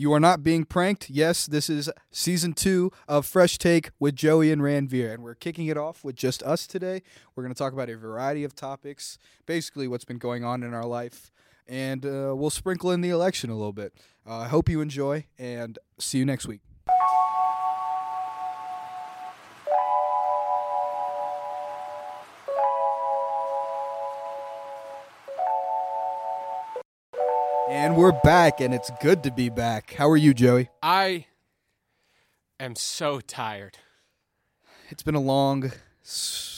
You are not being pranked. Yes, this is season two of Fresh Take with Joey and Ranveer, and we're kicking it off with just us today. We're going to talk about a variety of topics, basically what's been going on in our life, and uh, we'll sprinkle in the election a little bit. Uh, I hope you enjoy, and see you next week. And we're back, and it's good to be back. How are you, Joey? I am so tired. It's been a long,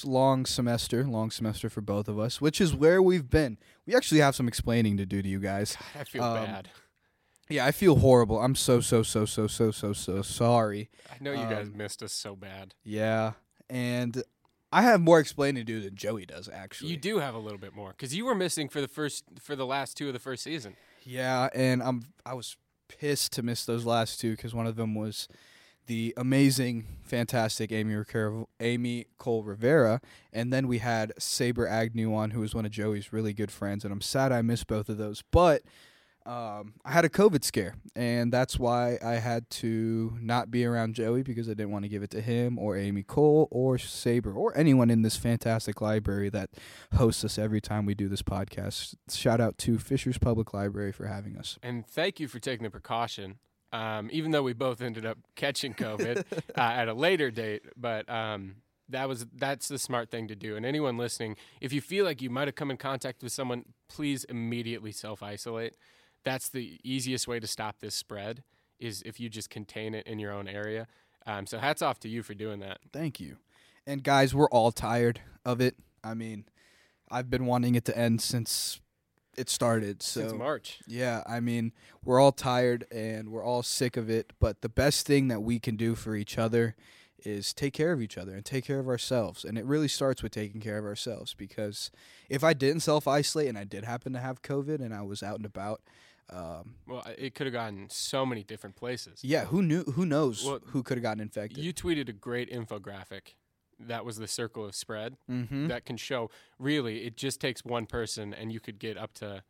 long semester, long semester for both of us, which is where we've been. We actually have some explaining to do to you guys. I feel Um, bad. Yeah, I feel horrible. I'm so, so, so, so, so, so, so sorry. I know you guys um, missed us so bad. Yeah, and I have more explaining to do than Joey does, actually. You do have a little bit more because you were missing for the first for the last two of the first season. Yeah, and I'm I was pissed to miss those last two because one of them was the amazing, fantastic Amy Rivera, Amy Cole Rivera, and then we had Saber Agnew on, who was one of Joey's really good friends, and I'm sad I missed both of those, but. Um, I had a COVID scare, and that's why I had to not be around Joey because I didn't want to give it to him or Amy Cole or Saber or anyone in this fantastic library that hosts us every time we do this podcast. Shout out to Fishers Public Library for having us. And thank you for taking the precaution. Um, even though we both ended up catching COVID uh, at a later date, but um, that was that's the smart thing to do. And anyone listening, if you feel like you might have come in contact with someone, please immediately self isolate. That's the easiest way to stop this spread. Is if you just contain it in your own area. Um, so hats off to you for doing that. Thank you. And guys, we're all tired of it. I mean, I've been wanting it to end since it started. So Since March. Yeah, I mean, we're all tired and we're all sick of it, but the best thing that we can do for each other is take care of each other and take care of ourselves. And it really starts with taking care of ourselves because if I didn't self isolate and I did happen to have COVID and I was out and about, um, Well, it could have gone so many different places. yeah, who knew? Who knows Well, who could have gotten infected? You tweeted a great infographic. That was the circle of spread mm-hmm. that can show really it just takes one person and you could get up to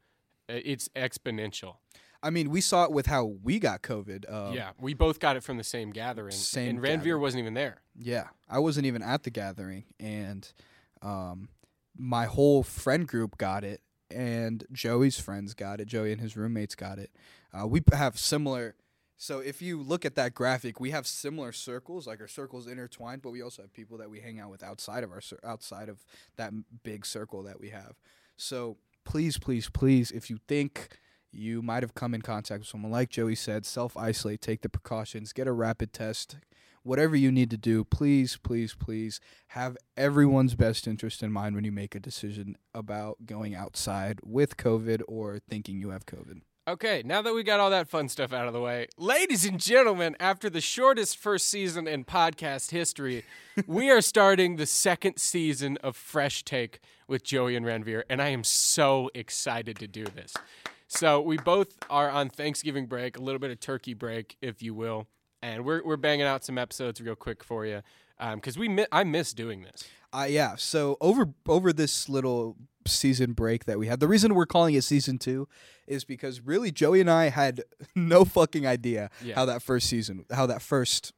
uh, it's exponential. I mean, we saw it with how we got COVID. Um, yeah, we both got it from the same gathering. Same and Ranveer gathering. wasn't even there. Yeah, I wasn't even at the gathering, and um, my whole friend group got it, and Joey's friends got it. Joey and his roommates got it. Uh, we have similar. So if you look at that graphic, we have similar circles, like our circles intertwined, but we also have people that we hang out with outside of our outside of that big circle that we have. So please, please, please, if you think you might have come in contact with someone, like Joey said, self isolate, take the precautions, get a rapid test, whatever you need to do, please, please, please have everyone's best interest in mind when you make a decision about going outside with COVID or thinking you have COVID. Okay, now that we got all that fun stuff out of the way, ladies and gentlemen, after the shortest first season in podcast history, we are starting the second season of Fresh Take with Joey and Ranveer, and I am so excited to do this. So we both are on Thanksgiving break, a little bit of turkey break, if you will, and we're we're banging out some episodes real quick for you because we mi- I miss doing this. Uh, yeah. So over over this little season break that we had, the reason we're calling it season two is because really Joey and I had no fucking idea Yeah. how that first season, how that first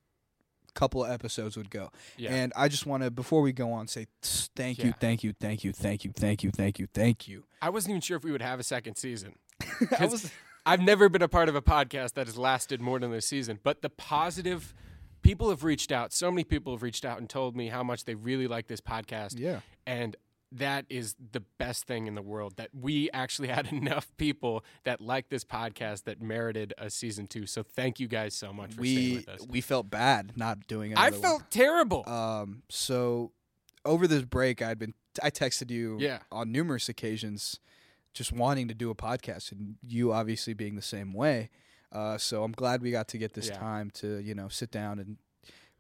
couple of episodes would go. Yeah. And I just want to before we go on say thank you, Yeah. thank you, thank you, thank you, thank you, thank you, thank you. I wasn't even sure if we would have a second season. I was- I've never been a part of a podcast that has lasted more than this season, but the positive people have reached out. So many people have reached out and told me how much they really like this podcast. Yeah. And that is the best thing in the world that we actually had enough people that like this podcast that merited a season two. So thank you guys so much for staying we with us. we felt bad not doing it. I another one. felt terrible. Um, so over this break, I'd been I texted you Yeah. on numerous occasions, just wanting to do a podcast, and you obviously being the same way. Uh, so I'm glad we got to get this Yeah. time to you know sit down and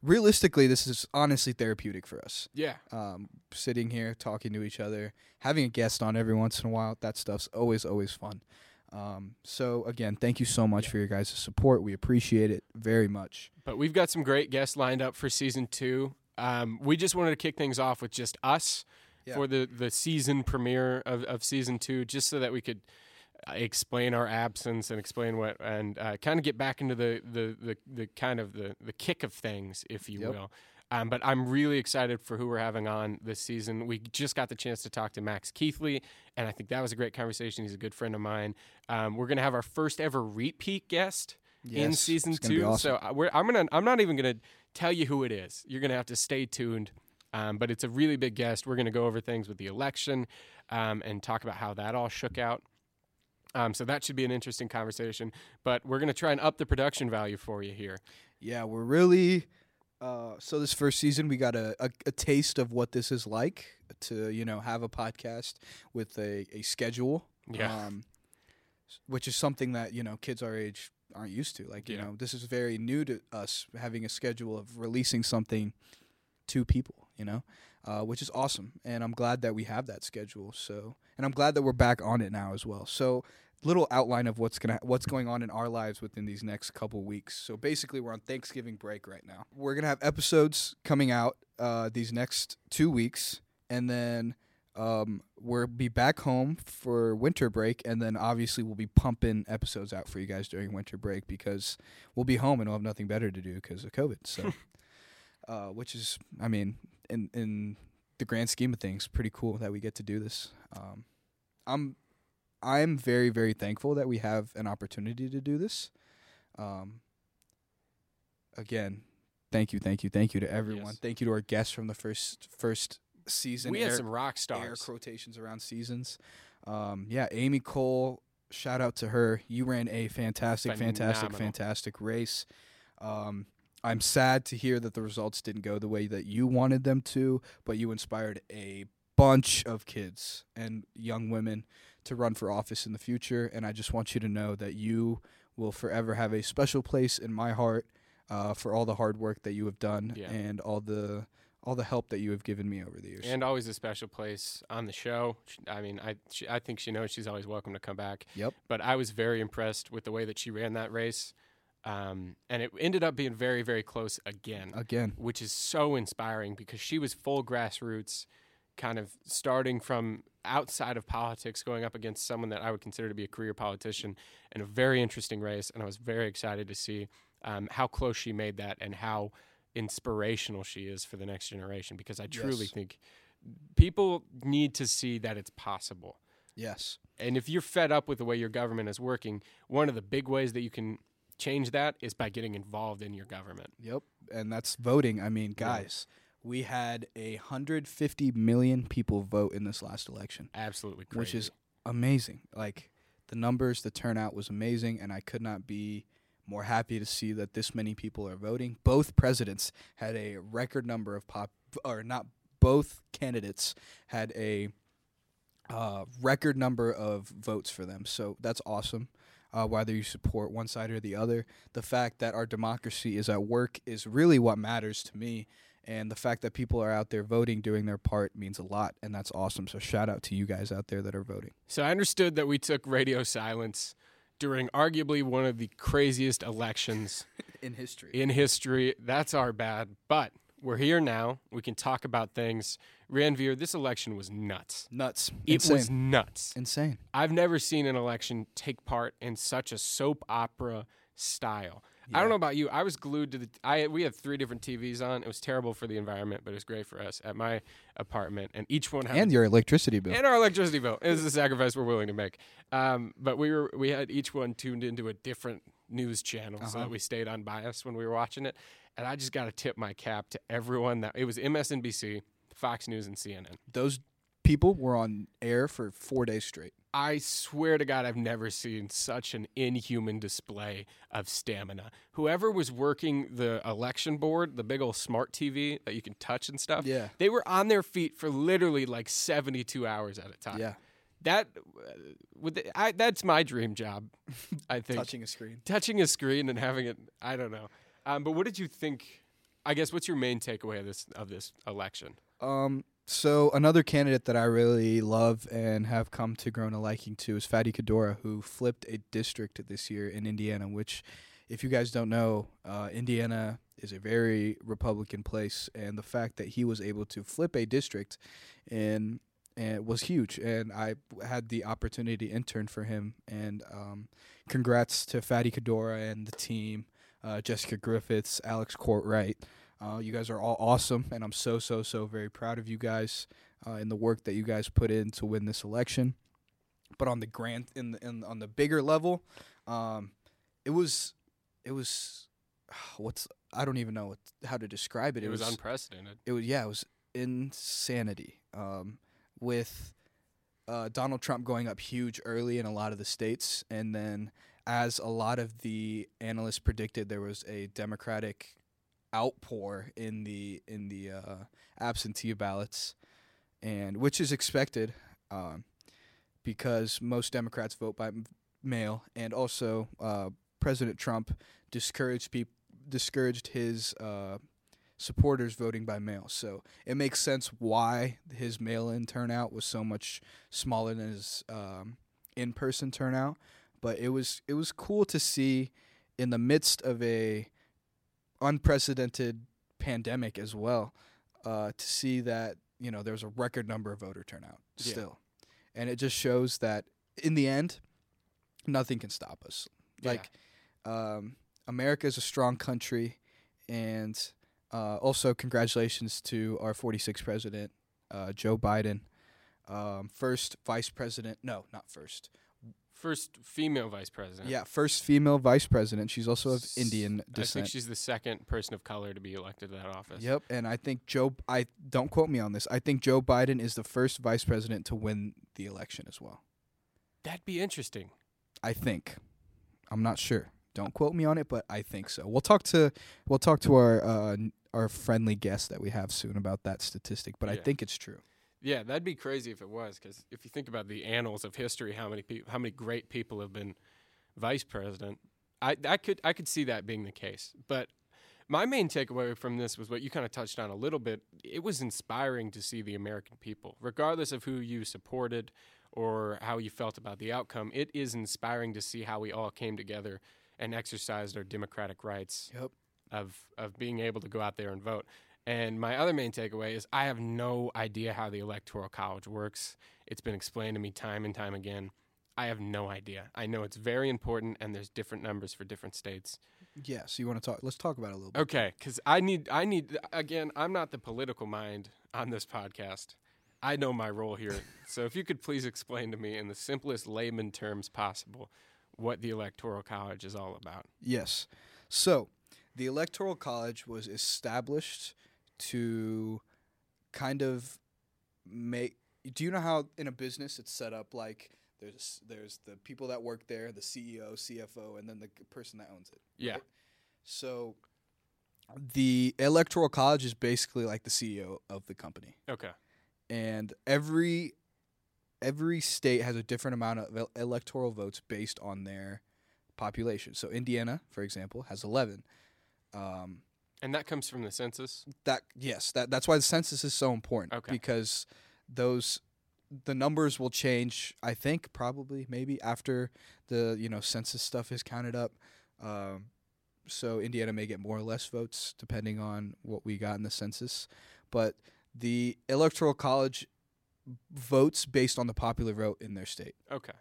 realistically, this is honestly therapeutic for us. yeah. Um, sitting here talking to each other, having a guest on every once in a while, that stuff's always always fun. Um, so again, thank you so much for your guys' support. We appreciate it very much. But we've got some great guests lined up for season two. Um, we just wanted to kick things off with just us Yeah. for the, the season premiere of, of season two, just so that we could uh, explain our absence and explain what and uh, kind of get back into the, the, the, the kind of the, the kick of things, if you Yep. will. Um, but I'm really excited for who we're having on this season. We just got the chance to talk to Max Keithley, and I think that was a great conversation. He's a good friend of mine. Um, we're going to have our first ever repeat guest in season it's gonna be two. awesome. So uh, we're, I'm gonna I'm not even gonna tell you who it is. You're gonna have to stay tuned. Um, but it's a really big guest. We're gonna go over things with the election um, and talk about how that all shook out. Um, so that should be an interesting conversation. But we're gonna try and up the production value for you here. Yeah, we're really. Uh, so this first season, we got a, a, a taste of what this is like to you know have a podcast with a, a schedule. Yeah. Um, which is something that you know kids our age aren't used to. Like you Yeah. know, this is very new to us having a schedule of releasing something to people. You know, uh, which is awesome, and I'm glad that we have that schedule. So, and I'm glad that we're back on it now as well. So, little outline of what's gonna what's going on in our lives within these next couple weeks. So basically, we're on Thanksgiving break right now. We're gonna have episodes coming out uh, these next two weeks, and then um, we'll be back home for winter break, and then obviously we'll be pumping episodes out for you guys during winter break because we'll be home and we'll have nothing better to do because of COVID. So, uh, which is, I mean, in in the grand scheme of things, pretty cool that we get to do this. Um, I'm I'm very very thankful that we have an opportunity to do this. Um, again, thank you, thank you, thank you to everyone. Yes. Thank you to our guests from the first first season. we had some rock air stars. quotations around seasons. Um, yeah, Amy Cole, shout out to her. You ran a fantastic, fantastic, fantastic race. Um, I'm sad to hear that the results didn't go the way that you wanted them to, but you inspired a bunch of kids and young women to run for office in the future. And I just want you to know that you will forever have a special place in my heart uh, for all the hard work that you have done Yeah. and all the all the help that you have given me over the years. and always a special place on the show. I mean, I she, I think she knows she's always welcome to come back. Yep. But I was very impressed with the way that she ran that race, um, and it ended up being very very close again, Again. which is so inspiring because she was full grassroots, kind of starting from outside of politics, going up against someone that I would consider to be a career politician, in a very interesting race, and I was very excited to see um, how close she made that and how inspirational she is for the next generation because I truly Yes. think people need to see that it's possible. Yes. And if you're fed up with the way your government is working, one of the big ways that you can change that is by getting involved in your government. Yep. And that's voting. I mean, guys, we had a 150 million people vote in this last election, Absolutely crazy. which is amazing. Like the numbers, the turnout was amazing, and I could not be more happy to see that this many people are voting. Both presidents had a record number of pop, or not. Both candidates had a uh, record number of votes for them. So that's awesome. Uh, whether you support one side or the other, the fact that our democracy is at work is really what matters to me. And the fact that people are out there voting, doing their part, means a lot, and that's awesome. So shout out to you guys out there that are voting. So I understood that we took radio silence during arguably one of the craziest elections In history, in history. That's our bad. But we're here now. We can talk about things. Ranveer, this election was nuts. nuts. It Insane. was nuts. insane. I've never seen an election take part in such a soap opera style. I don't know about you. I was glued to the. I we had three different TVs on. It was terrible for the environment, but it was great for us at my apartment, and each one had And your electricity bill. and our electricity bill. It was a sacrifice we're willing to make. Um, but we were we had each one tuned into a different news channel so Uh-huh. that we stayed unbiased when we were watching it. And I just got to tip my cap to everyone that it was MSNBC, Fox News, and CNN. Those people were on air for four days straight. I swear to God, I've never seen such an inhuman display of stamina. Whoever was working the election board, the big old smart TV that you can touch and stuff, Yeah. they were on their feet for literally like 72 hours at a time. Yeah. That, uh, with the, I, that's my dream job, I think. Touching a screen. Touching a screen and having it, I don't know. Um, but what did you think? I guess what's your main takeaway of this of this election? Um, so another candidate that I really love and have come to grown a liking to is Fady Qaddoura, who flipped a district this year in Indiana. Which, if you guys don't know, uh, Indiana is a very Republican place, and the fact that he was able to flip a district, and and was huge. And I had the opportunity to intern for him, and um, congrats to Fady Qaddoura and the team, uh, Jessica Griffiths, Alex Courtwright. Uh, you guys are all awesome, and I'm so so so very proud of you guys uh, in the work that you guys put in to win this election. But on the grand, in the, in on the bigger level, um, it was it was what's I don't even know what, how to describe it. It, was, unprecedented. it was yeah, it was insanity. Um, with uh, Donald Trump going up huge early in a lot of the states, and then as a lot of the analysts predicted, there was a Democratic outpour in the in the uh, absentee ballots, and which is expected, um, because most Democrats vote by m- mail, and also uh, President Trump discouraged peop- discouraged his uh, supporters voting by mail. So it makes sense why his mail-in turnout was so much smaller than his um, in-person turnout. But it was it was cool to see in the midst of a unprecedented pandemic as well, uh, to see that you know there was a record number of voter turnout Yeah. still, and it just shows that in the end, nothing can stop us. Yeah. Like, um, America is a strong country, and uh, also congratulations to our 46th president, uh, Joe Biden, um, first vice president. No, not first. First female vice president. Yeah, first female vice president. She's also of S- Indian I think descent. she's the second person of color to be elected to that office. Yep, and I think Joe. I don't quote me on this. I think Joe Biden is the first vice president to win the election as well. That'd be interesting. I think. I'm not sure. Don't quote me on it, but I think so. We'll talk to we'll talk to our uh, our friendly guest that we have soon about that statistic. But I think it's true. Yeah, that'd be crazy if it was, because if you think about the annals of history, how many people, how many great people have been vice president, I, I could I could see that being the case. But my main takeaway from this was what you kind of touched on a little bit. It was inspiring to see the American people, regardless of who you supported or how you felt about the outcome. It is inspiring to see how we all came together and exercised our democratic rights Yep. Of of being able to go out there and vote. And my other main takeaway is I have no idea how the electoral college works. It's been explained to me time and time again. I have no idea. I know it's very important and there's different numbers for different states. Yeah. So you want to talk? Let's talk about it a little bit. Okay, cuz I need I need again, I'm not the political mind on this podcast. I know my role here. so if you could please explain to me in the simplest layman terms possible what the electoral college is all about. Yes. So the electoral college was established to kind of make. Do you know how in a business it's set up? Like there's there's the people that work there, the CEO, CFO, and then the person that owns it. Yeah. right? So the electoral college is basically like the CEO of the company, Okay. and every every state has a different amount of electoral votes based on their population. So Indiana, for example, has 11. Um, And that comes from the census. that yes, that that's why the census is so important Okay. because those the numbers will change. I think probably maybe after the you know census stuff is counted up. Um, so Indiana may get more or less votes depending on what we got in the census, but the electoral college votes based on the popular vote in their state. Okay.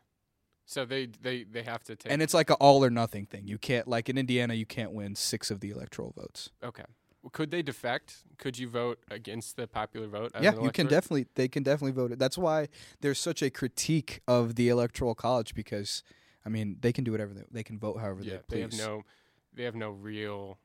So they they they have to take. and it's like an all or nothing thing. You can't like in Indiana, you can't win six of the electoral votes. okay. Well, Could they defect? Could you vote against the popular vote? as yeah, you can definitely they can definitely vote it. That's why there's such a critique of the electoral college because I mean they can do whatever they, they can vote however Yeah, they they have no, they have no real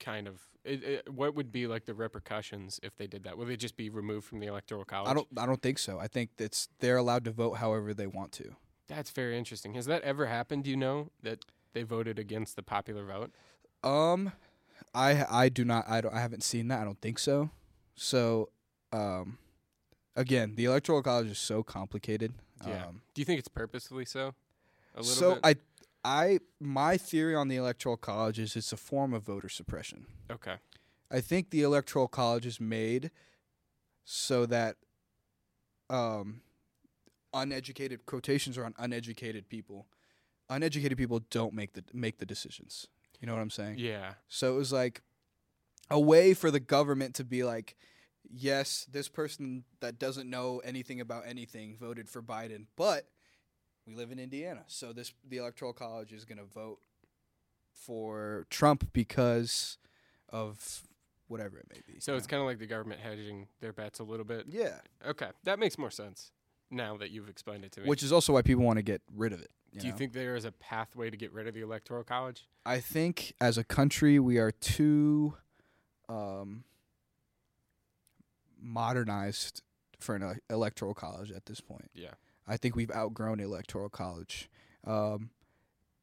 kind of. It, it, what would be like the repercussions if they did that? Would they just be removed from the electoral college? I don't I don't think so. I think that's they're allowed to vote however they want to. That's very interesting. Has that ever happened? Do you know that they voted against the popular vote? Um, I I do not I don't I haven't seen that. I don't think so. So, um, again, the electoral college is so complicated. Yeah. Um, Do you think it's purposefully so? A little so bit. I I my theory on the electoral college is it's a form of voter suppression. okay. I think the electoral college is made so that um uneducated quotations are on uneducated people. Uneducated people don't make the make the decisions. You know what I'm saying? Yeah. So it was like a way for the government to be like, yes, this person that doesn't know anything about anything voted for Biden, but we live in Indiana, so this the electoral college is going to vote for Trump because of whatever it may be. So it's kind of like the government hedging their bets a little bit. yeah, Okay, that makes more sense now that you've explained it to me. which is also why people want to get rid of it. do you know? think there is a pathway to get rid of the electoral college? I think as a country we are too um, modernized for an ele- electoral college at this point. Yeah. I think we've outgrown electoral college. Um,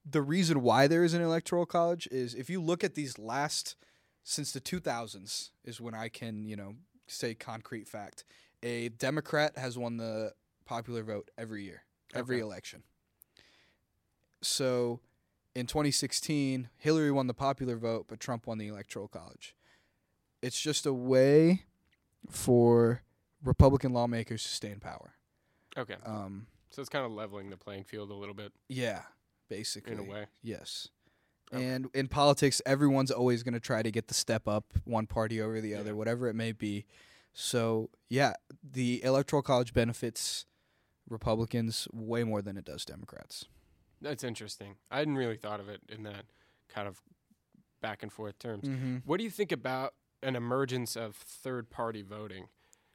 the reason why there is an electoral college is if you look at these last since the 2000s is when I can you know say concrete fact. A Democrat has won the popular vote every year, every Okay. election. So in 2016, Hillary won the popular vote, but Trump won the electoral college. It's just a way for Republican lawmakers to stay in power. Okay. Um, so it's kind of leveling the playing field a little bit yeah, basically. in a way. Yes. Okay. And in politics, everyone's always going to try to get the step up one party over the other, whatever it may be. So, yeah, the electoral college benefits Republicans way more than it does Democrats. That's interesting. I hadn't really thought of it in that kind of back and forth terms. Mm-hmm. What do you think about an emergence of third party voting?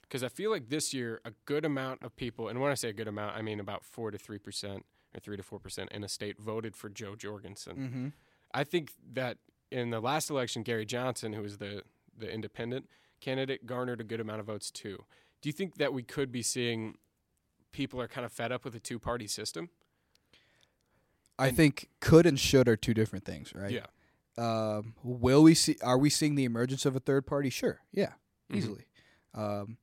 Because I feel like this year, a good amount of people, and when I say a good amount, I mean about 4 to 3% or 3 to 4% in a state voted for Jo Jorgensen. Mm-hmm. I think that in the last election, Gary Johnson, who was the, the independent candidate, garnered a good amount of votes too. Do you think that we could be seeing people are kind of fed up with a two party system? I And- think could and should are two different things, right? Yeah. Um, will we see? Are we seeing the emergence of a third party? Sure. Yeah. Mhm. Easily. Um,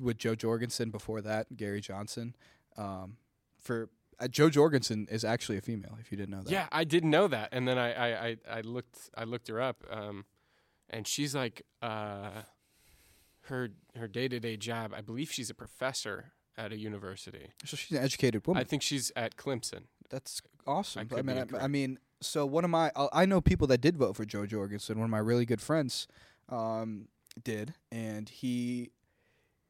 with Jo Jorgensen before that, Gary Johnson. Um, for uh, Jo Jorgensen is actually a female. If you didn't know that. Yeah, I didn't know that, and then I I, I, I looked I looked her up, um, and she's like uh, her her day to day job. I believe she's a professor at a university. So she's an educated woman. I think she's at Clemson. That's awesome. I, be mean, I, I mean, so one of my I I know people that did vote for Jo Jorgensen. One of my really good friends um, did, and he.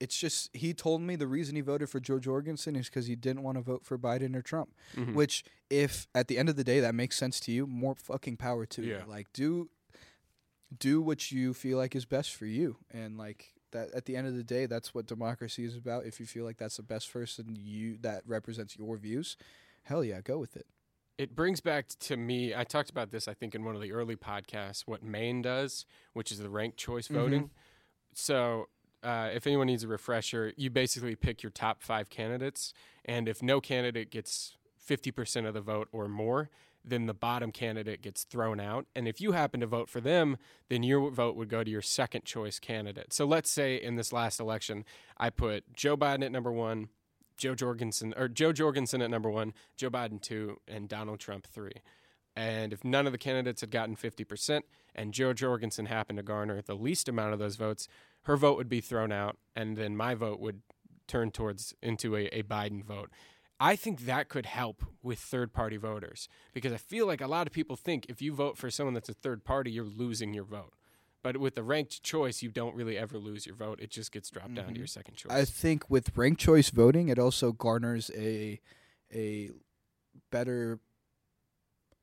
It's just he told me the reason he voted for Jo Jorgensen is because he didn't want to vote for Biden or Trump. Mhm. Which, if at the end of the day that makes sense to you, more fucking power to you. Like do do what you feel like is best for you, and like that at the end of the day, that's what democracy is about. If you feel like that's the best person you that represents your views, hell yeah, go with it. It brings back to me. I talked about this, I think, in one of the early podcasts. What Maine does, which is the ranked choice Mm-hmm. voting. So, uh, if anyone needs a refresher, you basically pick your top five candidates, and if no candidate gets fifty percent of the vote or more, then the bottom candidate gets thrown out. And if you happen to vote for them, then your vote would go to your second choice candidate. So, let's say in this last election, I put Joe Biden at number one. Jo Jorgensen or Jo Jorgensen at number one, Joe Biden two, and Donald Trump three. And if none of the candidates had gotten 50% and Jo Jorgensen happened to garner the least amount of those votes, her vote would be thrown out and then my vote would turn towards into a, a Biden vote. I think that could help with third party voters because I feel like a lot of people think if you vote for someone that's a third party, you're losing your vote. But with the ranked choice, you don't really ever lose your vote. It just gets dropped down to your second choice. I think with ranked choice voting, it also garners a a better.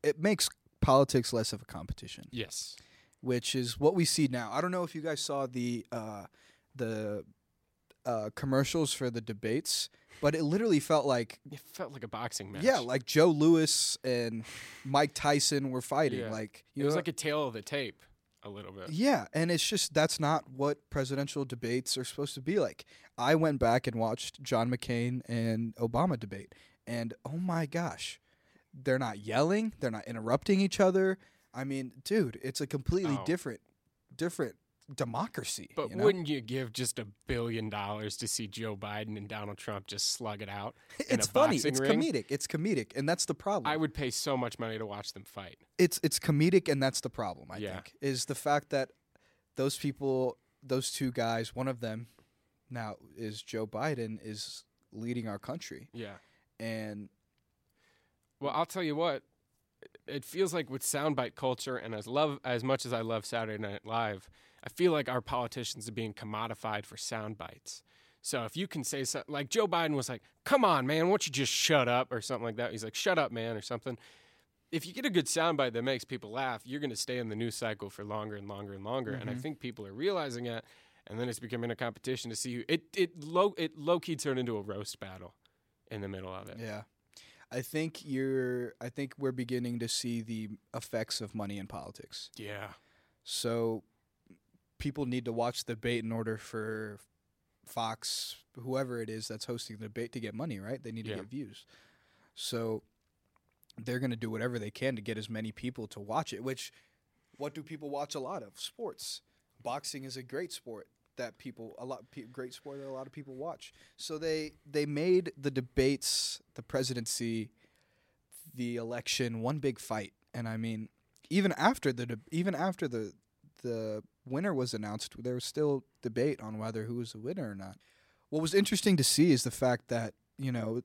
It makes politics less of a competition, Yes. which is what we see now. I don't know if you guys saw the uh, the uh, commercials for the debates, but it literally felt like It felt like a boxing match. yeah, like Joe Louis and Mike Tyson were fighting. Yeah. Like it was know, like a tale of the tape, a little bit. Yeah, and it's just that's not what presidential debates are supposed to be like. I went back and watched John McCain and Obama debate, and oh my gosh, they're not yelling, they're not interrupting each other. I mean, dude, it's a completely Oh. different, different democracy. But you know? wouldn't you give just a billion dollars to see Joe Biden and Donald Trump just slug it out? in it's funny, it's ring? comedic, it's comedic, and that's the problem. I would pay so much money to watch them fight. it's it's comedic and that's the problem i Yeah. think is the fact that those people those two guys one of them now is joe biden is leading our country Yeah. and Well, I'll tell you what. It feels like with soundbite culture, and as love as much as I love Saturday Night Live, I feel like our politicians are being commodified for sound bites. So if you can say something like Joe Biden was like, "Come on, man, why don't you just shut up?" or something like that. He's like, "Shut up, man," or something. If you get a good soundbite that makes people laugh, you're going to stay in the news cycle for longer and longer and longer. And I mm-hmm. think people are realizing it, and then it's becoming a competition to see who it it low it low key turned into a roast battle in the middle of it. yeah i think you're i think we're beginning to see the effects of money in politics Yeah. so people need to watch the debate in order for Fox, whoever it is that's hosting the debate, to get money, right? They need to Yeah. get views. So they're going to do whatever they can to get as many people to watch it, which what do people watch a lot of? Sports. Boxing is a great sport that people a lot pe- great sport that a lot of people watch. So they they made the debates, the presidency, the election one big fight. And I mean, even after the de- even after the the winner was announced, there was still debate on whether who was the winner or not. What was interesting to see is the fact that you know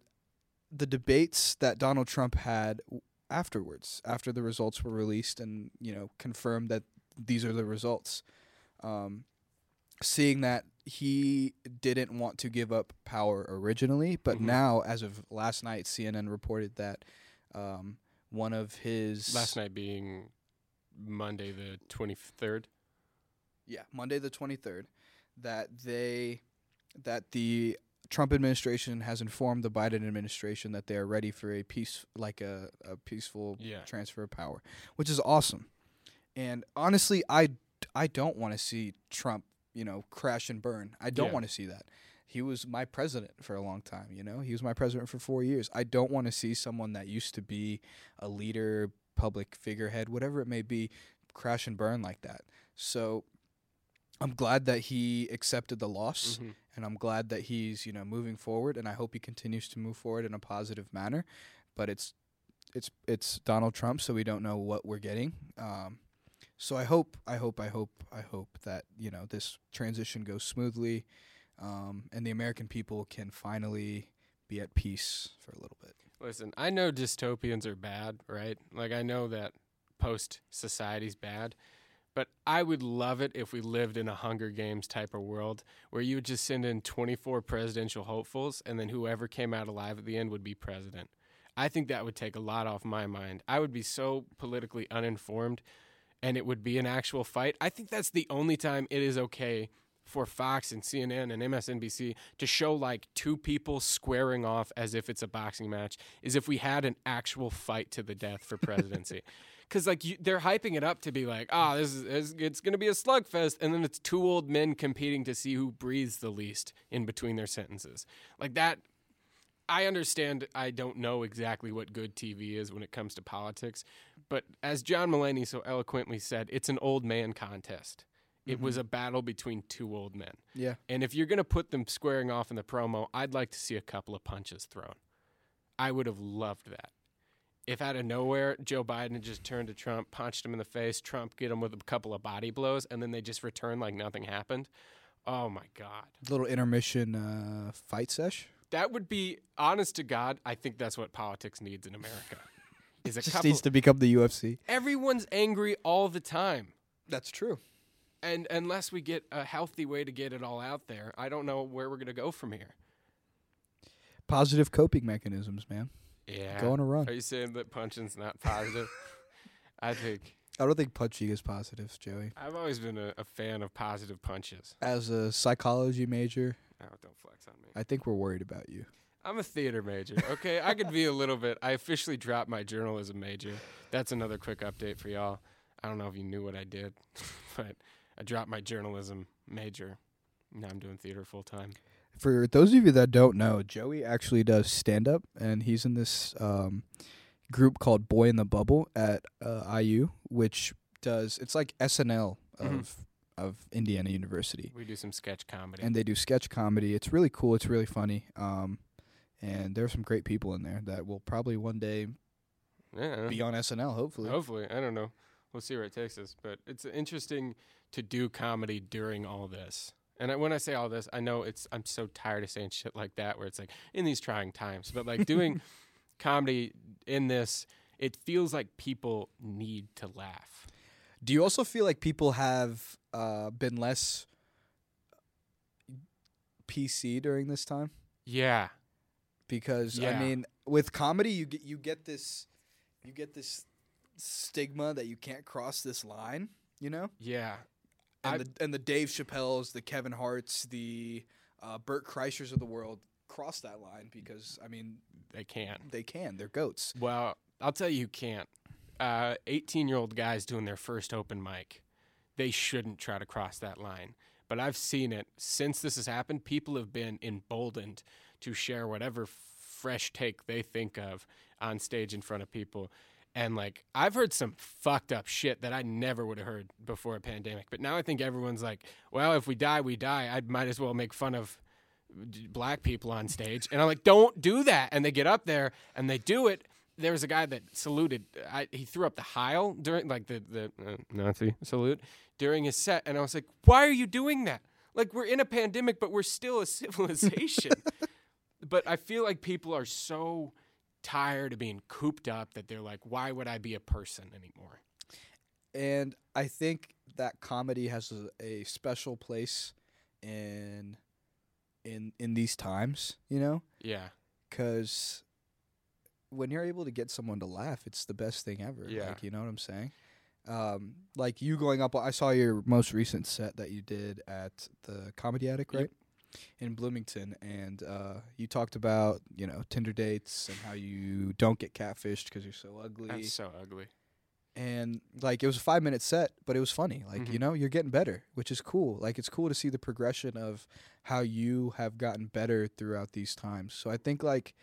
the debates that Donald Trump had afterwards, after the results were released and you know confirmed that these are the results. Um, seeing that he didn't want to give up power originally, but Mhm. now, as of last night, CNN reported that um, one of his Last night being Monday the 23rd. yeah, Monday the 23rd, that they that the Trump administration has informed the Biden administration that they are ready for a peace like a, a peaceful Yeah. transfer of power, which is awesome. And honestly, I I don't want to see Trump, you know, crash and burn. I don't Yeah. want to see that. He was my president for a long time, you know. He was my president for 4 years. I don't want to see someone that used to be a leader, public figurehead, whatever it may be, crash and burn like that. So I'm glad that he accepted the loss Mhm. and I'm glad that he's, you know, moving forward and I hope he continues to move forward in a positive manner. But it's it's it's Donald Trump, so we don't know what we're getting. Um, so I hope, I hope, I hope, I hope that you know this transition goes smoothly, um, and the American people can finally be at peace for a little bit. Listen, I know dystopians are bad, right? Like I know that post society's bad, but I would love it if we lived in a Hunger Games type of world where you would just send in 24 presidential hopefuls and then whoever came out alive at the end would be president. I think that would take a lot off my mind. I would be so politically uninformed and it would be an actual fight. I think that's the only time it is okay for Fox and CNN and MSNBC to show like two people squaring off as if it's a boxing match is if we had an actual fight to the death for presidency. Cuz like you, they're hyping it up to be like, "Ah, this is it's going to be a slugfest." And then it's two old men competing to see who breathes the least in between their sentences. Like that I understand I don't know exactly what good TV is when it comes to politics, but as John Mulaney so eloquently said, it's an old man contest. It was a battle between two old men. Yeah, And if you're going to put them squaring off in the promo, I'd like to see a couple of punches thrown. I would have loved that. If out of nowhere Joe Biden had just turned to Trump, punched him in the face, Trump get him with a couple of body blows, and then they just return like nothing happened. Oh my God. little intermission uh, fight sesh. That would be honest to God. I think that's what politics needs in America. Is a Just couple. needs to become the UFC. everyone's angry all the time, That's true. and unless we get a healthy way to get it all out there, I don't know where we're gonna go from here. Positive coping mechanisms, man. Yeah. Go on a run. Are you saying that punching's not positive? I think I don't think punching is positive, Joey. I've always been a, a fan of positive punches. As a psychology major, Oh, don't flex on me. I think we're worried about you. I'm a theater major. Okay, I could be a little bit. I officially dropped my journalism major. That's another quick update for y'all. I don't know if you knew what I did, but I dropped my journalism major. Now I'm doing theater full time. For those of you that don't know, Joey actually does stand up, and he's in this um, group called Boy in the Bubble at uh, IU, which does it's like SNL of Mhm. Of Indiana University, We do some sketch comedy. and they do sketch comedy. It's really cool. It's really funny. Um, and are some great people in there that will probably one day yeah, be on SNL. Hopefully, hopefully, I don't know. We'll see where it takes us. But it's interesting to do comedy during all this. And I, when I say all this, I know it's. I'm so tired of saying shit like that, where it's like in these trying times. But like doing comedy in this, it feels like people need to laugh. Do you also feel like people have uh, been less PC during this time? Yeah, Because Yeah. I mean, with comedy, you get you get this you get this stigma that you can't cross this line. You know, yeah. and I- the and the Dave Chappelle's, the Kevin Hart's, the uh, Burt Kreischers of the world cross that line because I mean They can. they can they're goats. Well, I'll tell you who can't. Uh, 18 year old guys doing their first open mic. They shouldn't try to cross that line. But I've seen it since this has happened. People have been emboldened to share whatever fresh take they think of on stage in front of people. And like, I've heard some fucked up shit that I never would have heard before a pandemic. But now I think everyone's like, well, if we die, we die. I might as well make fun of black people on stage. And I'm like, don't do that. And they get up there and they do it. There was a guy that saluted. I, he threw up the Heil during, like the the uh, Nazi salute during his set, and I was like, "Why are you doing that? Like we're in a pandemic, but we're still a civilization." but I feel like people are so tired of being cooped up that they're like, "Why would I be a person anymore?" and I think that comedy has a, a special place in in in these times, you know, Yeah, because when you're able to get someone to laugh, it's the best thing ever. Yeah. Like, you know what I'm saying? Um, like you going up, I saw your most recent set that you did at the Comedy Attic, Yep. right? In Bloomington, and uh, you talked about you know Tinder dates and how you don't get catfished because you're so ugly that's so ugly. and like it was a five minute set, but it was funny. Like you Mhm. know, you're getting better, which is cool. Like it's cool to see the progression of how you have gotten better throughout these times. So I think like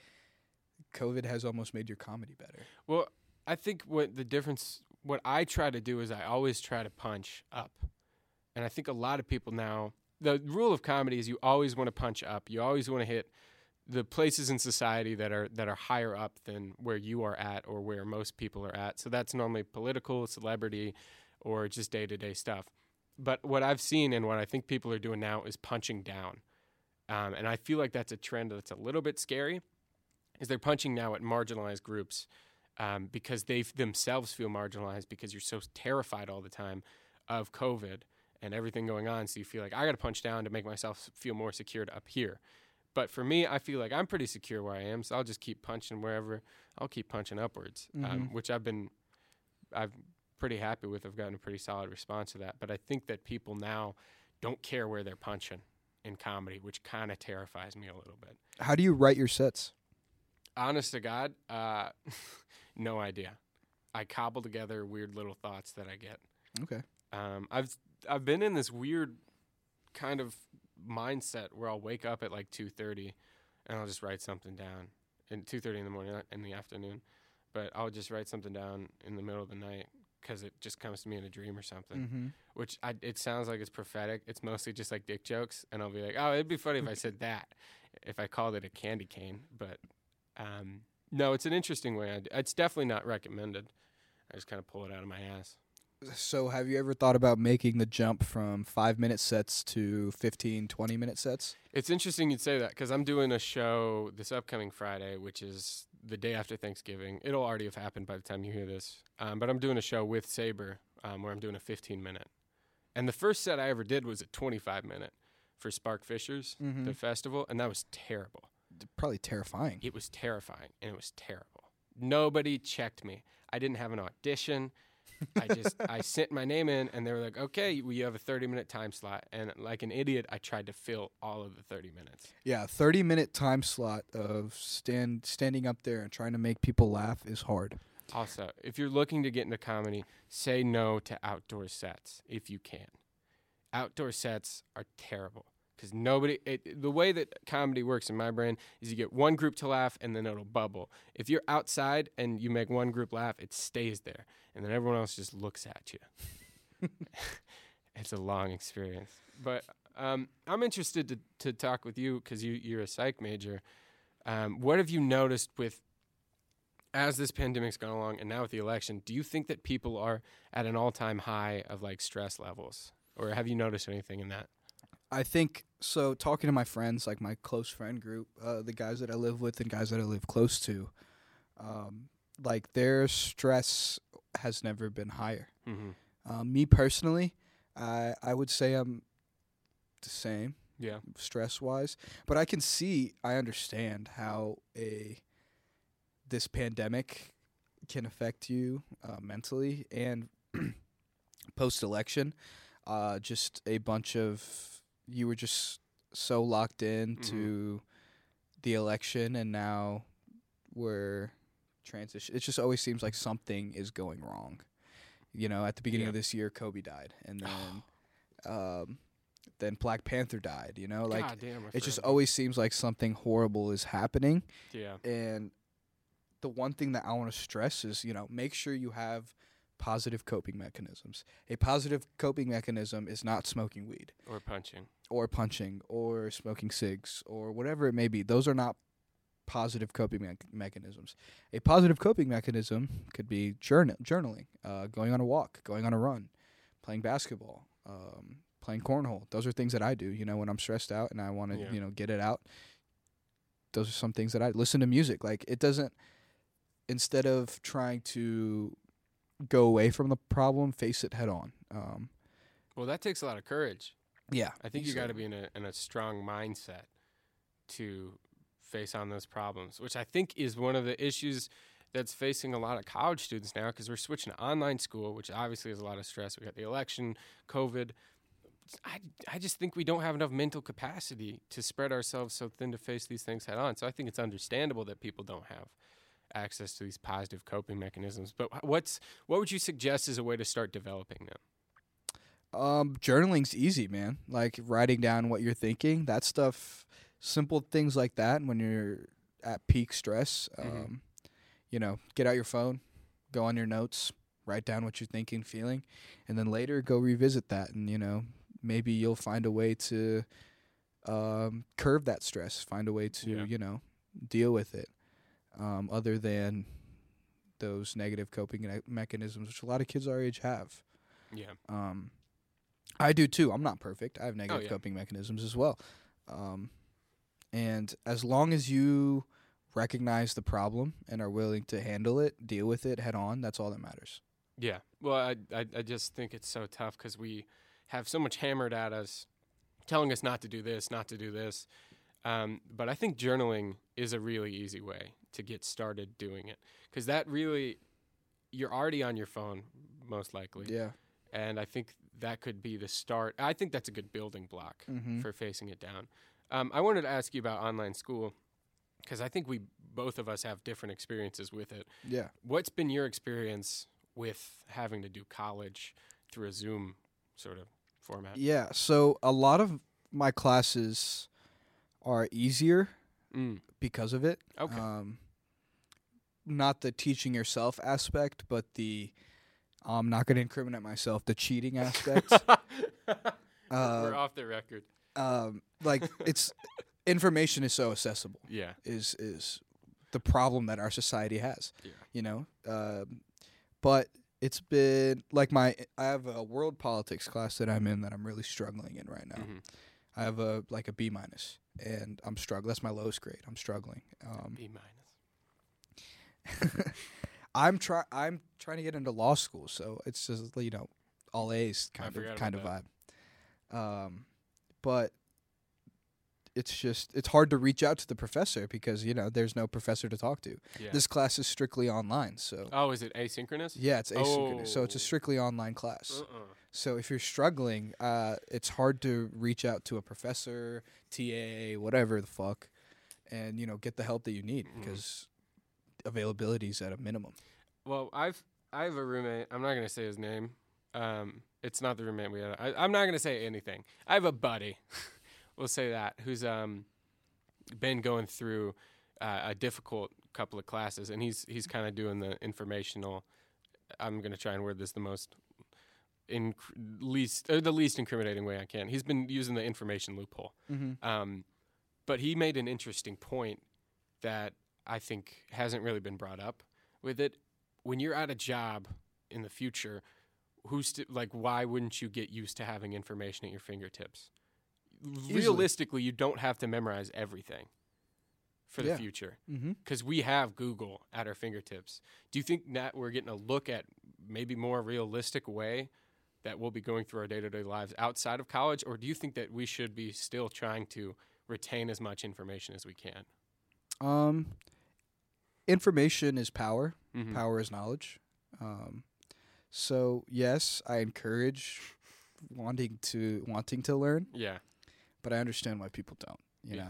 COVID has almost made your comedy better. Well, I think what the difference, what I try to do is I always try to punch up. And I think a lot of people now, the rule of comedy is you always want to punch up. You always want to hit the places in society that are that are higher up than where you are at or where most people are at. So that's normally political, celebrity, or just day to day stuff. But what I've seen and what I think people are doing now is punching down. Um, and I feel like that's a trend that's a little bit scary. Is they're punching now at marginalized groups um, because they themselves feel marginalized because you're so terrified all the time of COVID and everything going on. So you feel like I got to punch down to make myself feel more secured up here. But for me, I feel like I'm pretty secure where I am, so I'll just keep punching wherever. I'll keep punching upwards, um, Mhm. which I've been, I've pretty happy with. I've gotten a pretty solid response to that. But I think that people now don't care where they're punching in comedy, which kind of terrifies me a little bit How do you write your sets? Honest to God, uh, no idea. I cobble together weird little thoughts that I get. Okay. Um, I've I've been in this weird kind of mindset where I'll wake up at like two thirty, and I'll just write something down. In two thirty in the morning, in the afternoon, but I'll just write something down in the middle of the night because it just comes to me in a dream or something. Mm-hmm. Which I, it sounds like it's prophetic. It's mostly just like dick jokes, and I'll be like, oh, it'd be funny if I said that, if I called it a candy cane. But um, no, it's an interesting way. It's definitely not recommended. I just kind of pull it out of my ass. So have you ever thought about making the jump from five minute sets to 15, 20 minute sets? It's interesting you'd say that because I'm doing a show this upcoming Friday, which is the day after Thanksgiving. It'll already have happened by the time you hear this. Um, but I'm doing a show with Saber um, where I'm doing a 15 minute. And the first set I ever did was a 25 minute for Spark Fishers, Mhm. the festival, and that was terrible. Probably terrifying. It was terrifying and it was terrible. Nobody checked me. I didn't have an audition. I just I sent my name in and they were like, "Okay, well, you have a 30-minute time slot." And like an idiot, I tried to fill all of the 30 minutes. Yeah, thirty minute time slot of stand standing up there and trying to make people laugh is hard. Also, if you're looking to get into comedy, say no to outdoor sets if you can. Outdoor sets are terrible because nobody. It, the way that comedy works in my brain is you get one group to laugh and then it'll bubble. If you're outside and you make one group laugh, it stays there, and then everyone else just looks at you. it's a long experience, but um, I'm interested to to talk with you because you you're a psych major. Um, what have you noticed with as this pandemic's gone along and now with the election, do you think that people are at an all time high of like stress levels? Or have you noticed anything in that? I think so. Talking to my friends, like my close friend group, uh, the guys that I live with and guys that I live close to, um, like their stress has never been higher. Mm-hmm. Um, me personally, I I would say I'm the same Yeah. stress wise, but I can see, I understand how a this pandemic can affect you uh, mentally and post election. Uh, just a bunch of you were just so locked in to the election, and now we're transition. It just always seems like something is going wrong. You know, at the beginning of this year, Kobe died, and then um, then Black Panther died. You know, like damn, it just always seems like something horrible is happening. Yeah. And the one thing that I want to stress is, you know, make sure you have positive coping mechanisms. A positive coping mechanism is not smoking weed Or punching. or punching or smoking cigs or whatever it may be. Those are not positive coping me- mechanisms. A positive coping mechanism could be journal- journaling, uh, going on a walk, going on a run, playing basketball, um, playing cornhole. Those are things that I do. You know, when I'm stressed out and I want to, Yeah. you know, get it out. Those are some things that I listen to music. Like it doesn't. Instead of trying to go away from the problem, face it head on. Um, Well, that takes a lot of courage. yeah, I think you got to be in a, in a strong mindset to face on those problems, which I think is one of the issues that's facing a lot of college students now because we're switching to online school, which obviously is a lot of stress. We got the election, COVID. I, I just think we don't have enough mental capacity to spread ourselves so thin to face these things head on. So I think it's understandable that people don't have access to these positive coping mechanisms. But what's what would you suggest as a way to start developing them? Um, journaling's easy, man. Like writing down what you're thinking. That stuff, simple things like that. When you're at peak stress, um, you know, get out your phone, go on your notes, write down what you're thinking, feeling, and then later go revisit that. And you know, maybe you'll find a way to um, curb that stress. Find a way to Yeah. you know deal with it. Um, other than those negative coping me- mechanisms, which a lot of kids our age have. Yeah. Um, I do too. I'm not perfect. I have negative Oh, yeah. coping mechanisms as well. Um, and as long as you recognize the problem and are willing to handle it, deal with it head on, that's all that matters. Yeah. Well, I, I, I just think it's so tough because we have so much hammered at us, telling us not to do this, not to do this. Um, but I think journaling is a really easy way to get started doing it because that really, you're already on your phone, most likely. Yeah. And I think that could be the start. I think that's a good building block Mhm. for facing it down. Um, I wanted to ask you about online school because I think we both of us have different experiences with it. Yeah. What's been your experience with having to do college through a Zoom sort of format? Yeah. So a lot of my classes are easier Mm, because of it. okay. Um, not the teaching yourself aspect, but the I'm not going to incriminate myself. The cheating aspect. We're off the record. um, like it's information is so accessible. Yeah. Is is the problem that our society has. Yeah. You know, um, but it's been like my I have a world politics class that I'm in that I'm really struggling in right now. Mhm. I have a like a B minus, and I'm struggling. That's my lowest grade. I'm struggling. Um, B minus. I'm try I'm trying to get into law school, so it's just you know all A's kind of kind of about vibe. Um, but it's just it's hard to reach out to the professor because you know there's no professor to talk to. Yeah. This class is strictly online, so oh, is it asynchronous? yeah, it's asynchronous. So it's a Oh. strictly online class. Uh-uh. So if you're struggling, uh, it's hard to reach out to a professor, TA, whatever the fuck, and you know get the help that you need Mm-hmm. because availability is at a minimum. Well, I've I have a roommate. I'm not gonna say his name. Um, it's not the roommate we had. I, I'm not gonna say anything. I have a buddy. we'll say that who's um been going through uh, a difficult couple of classes, and he's he's kind of doing the informational. I'm gonna try and word this the most in least or the least incriminating way I can. He's been using the information loophole. Um, but he made an interesting point that I think hasn't really been brought up with it. When you're at a job in the future, who's to, like, why wouldn't you get used to having information at your fingertips? Realistically, you don't have to memorize everything for the Yeah. future Mm-hmm. because we have Google at our fingertips. Do you think that we're getting a look at maybe more realistic way that we'll be going through our day to day lives outside of college, or do you think that we should be still trying to retain as much information as we can? Um, information is power. Mhm. Power is knowledge. Um, so yes, I encourage wanting to wanting to learn, Yeah, but I understand why people don't. You Yeah.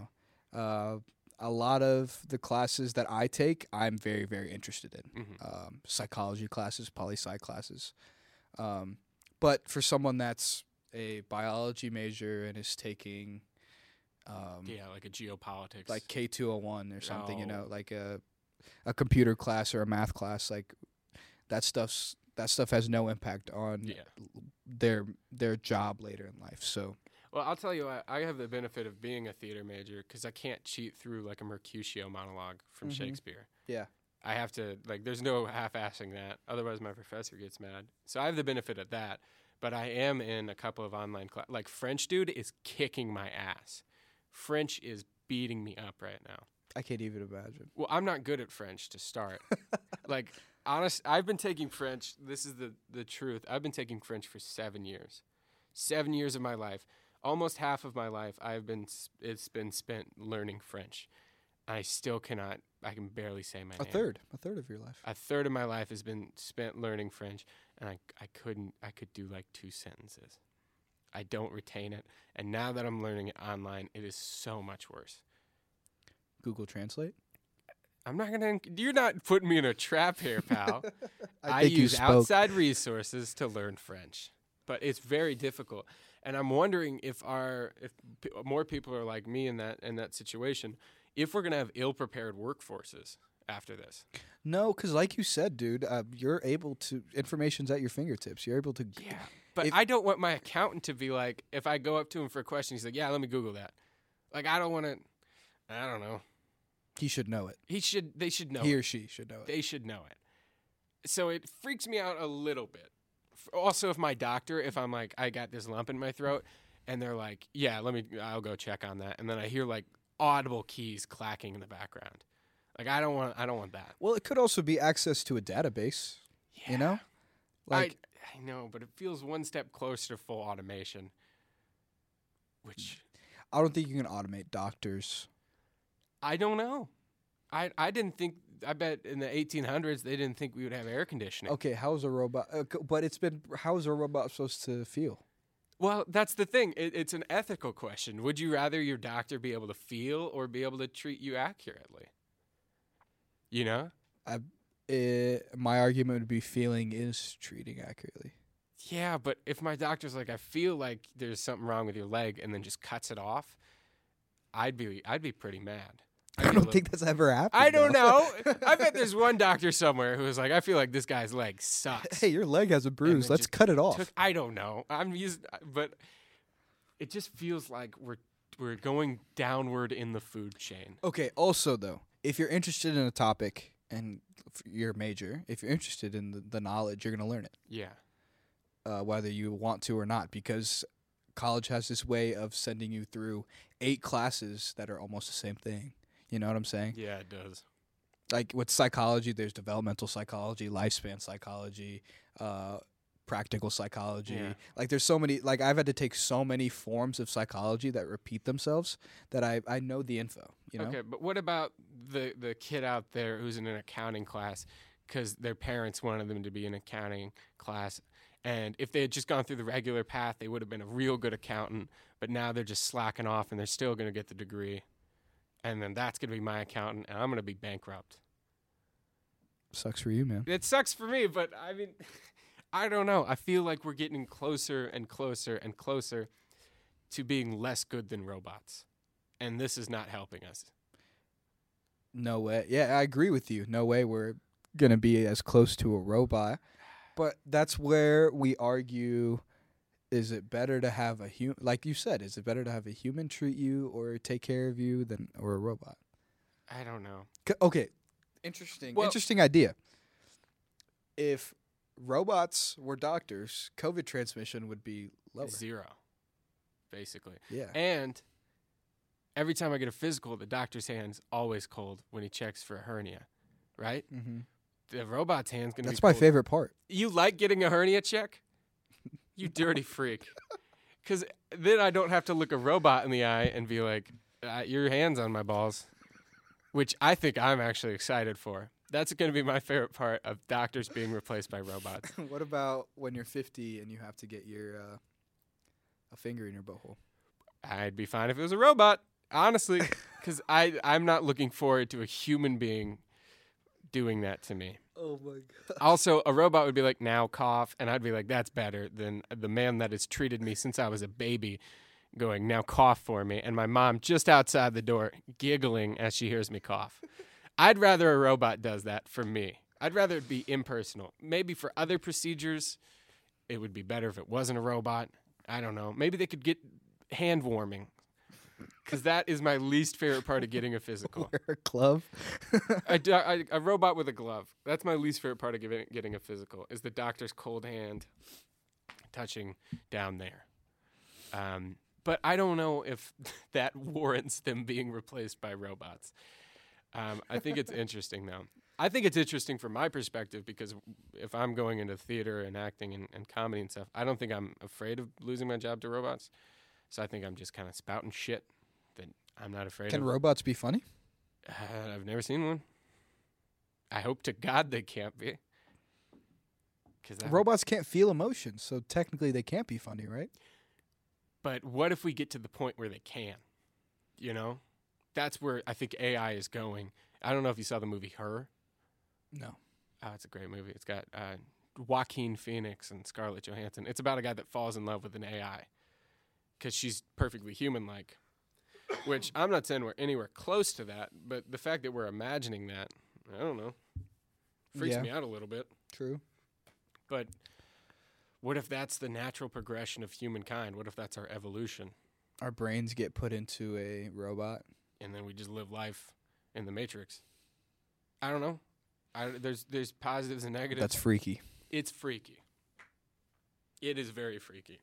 know, uh, a lot of the classes that I take, I'm very very interested in. Mhm. Um, psychology classes, poli sci classes. Um, but for someone that's a biology major and is taking um, yeah, like a geopolitics, like K two hundred one or something, you know, Oh. like a a computer class or a math class, like that stuff's that stuff has no impact on yeah. their their job later in life. So Well, I'll tell you, what, I have the benefit of being a theater major because I can't cheat through like a Mercutio monologue from Mhm. Shakespeare. yeah, I have to like there's no half-assing that. Otherwise my professor gets mad. So I have the benefit of that. But I am in a couple of online class. Like French dude is kicking my ass. French is beating me up right now. I can't even imagine. Well, I'm not good at French to start. like honest I've been taking French. This is the the truth. I've been taking French for 7 years. 7 years of my life. Almost half of my life I've been it's been spent learning French. I still cannot I can barely say my A name third, a third of your life. a third of my life has been spent learning French, and I, I couldn't, I could do like two sentences. I don't retain it. And now that I'm learning it online, it is so much worse. Google Translate. I'm not going to, you're not putting me in a trap here, pal. I, you use outside resources to learn French, but it's very difficult. And I'm wondering if our, if p- more people are like me in that, in that situation, if we're going to have ill prepared workforces after this. No, because like you said, dude, uh, you're able to information's at your fingertips. You're able to. Yeah. But If- I don't want my accountant to be like, if I go up to him for a question, he's like, yeah, let me Google that. Like, I don't want to, I don't know. He should know it. He should, they should know. he it. or she should know it. They should know it. So it freaks me out a little bit. Also, if my doctor, if I'm like, I got this lump in my throat, and they're like, yeah, let me, I'll go check on that. And then I hear like audible keys clacking in the background. Like, I don't want, I don't want that. Well, it could also be access to a database. Yeah. You know, like I, know, but it feels one step closer to full automation, which I don't think you can automate doctors. I don't know. I I didn't think. I bet in the 1800s they didn't think we would have air conditioning. Okay, how's a robot? Uh, but it's been how's a robot supposed to feel? Well, that's the thing. It, it's an ethical question. Would you rather your doctor be able to feel or be able to treat you accurately? You know? I, uh, my argument would be feeling is treating accurately. Yeah, but if my doctor's like, I feel like there's something wrong with your leg, and then just cuts it off, I'd be I'd be pretty mad. I'd I don't think that's ever happened. I don't though. know. I bet there's one doctor somewhere who was like, I feel like this guy's leg sucks. hey, your leg has a bruise. Let's cut it off. took- I don't know. I'm used, but it just feels like we're we're going downward in the food chain. Okay. Also, though, if you're interested in a topic and you're major, if you're interested in the, the knowledge, you're gonna learn it, Yeah, uh, whether you want to or not, because college has this way of sending you through eight classes that are almost the same thing. You know what I'm saying? yeah, it does. like with psychology, there's developmental psychology, lifespan psychology, uh, practical psychology. Yeah. Like there's so many like I've had to take so many forms of psychology that repeat themselves that I I know the info, you know. Okay, but what about the the kid out there who's in an accounting class because their parents wanted them to be in accounting class, and if they had just gone through the regular path, they would have been a real good accountant. But now they're just slacking off, and they're still going to get the degree, and then that's going to be my accountant, and I'm going to be bankrupt. Sucks for you, man. It sucks for me, but I mean, I don't know. I feel like we're getting closer and closer and closer to being less good than robots, and this is not helping us. No way. Yeah, I agree with you. No way we're going to be as close to a robot. But that's where we argue is it better to have a human like you said, is it better to have a human treat you or take care of you than or a robot? I don't know. Okay. Interesting. Well- interesting idea. If robots were doctors, COVID transmission would be lower. Zero, basically. Yeah. And every time I get a physical, the doctor's hand's always cold when he checks for a hernia, right? mm-hmm. The robot's hand's gonna That's my cold. favorite part. You like getting a hernia check? You dirty freak. Because then I don't have to look a robot in the eye and be like, uh, "Your hands on my balls," which I think I'm actually excited for. That's going to be my favorite part of doctors being replaced by robots. what about when you're 50 and you have to get your uh, a finger in your butthole? I'd be fine if it was a robot, honestly, because I I'm not looking forward to a human being doing that to me. Oh my god. Also, a robot would be like, "Now cough," and I'd be like, "That's better than the man that has treated me since I was a baby." Going now, cough for me, and my mom just outside the door, giggling as she hears me cough. I'd rather a robot does that for me. I'd rather it be impersonal. Maybe for other procedures, it would be better if it wasn't a robot. I don't know. Maybe they could get hand warming, because that is my least favorite part of getting a physical. Wear a glove. a, do- a, a robot with a glove. That's my least favorite part of giving, getting a physical is the doctor's cold hand touching down there. Um, but I don't know if that warrants them being replaced by robots. Um, I think it's interesting though. I think it's interesting from my perspective because if I'm going into theater and acting and, and comedy and stuff, I don't think I'm afraid of losing my job to robots. So I think I'm just kind of spouting shit that I'm not afraid Can of. robots be funny? Uh, I've never seen one. I hope to God they can't be. Cause that, Robots can't feel emotions, so technically they can't be funny, right? but what if we get to the point where they can? You know, that's where I think AI is going. I don't know if you saw the movie Her. No. Oh, it's a great movie. It's got uh, Joaquin Phoenix and Scarlett Johansson. It's about a guy that falls in love with an AI because she's perfectly human-like. Which I'm not saying we're anywhere close to that, but the fact that we're imagining that, I don't know, freaks Yeah. me out a little bit. True. But what if that's the natural progression of humankind? What if that's our evolution? Our brains get put into a robot. And then we just live life in the matrix. I don't know. I, there's there's positives and negatives. That's freaky. it's freaky. It is very freaky.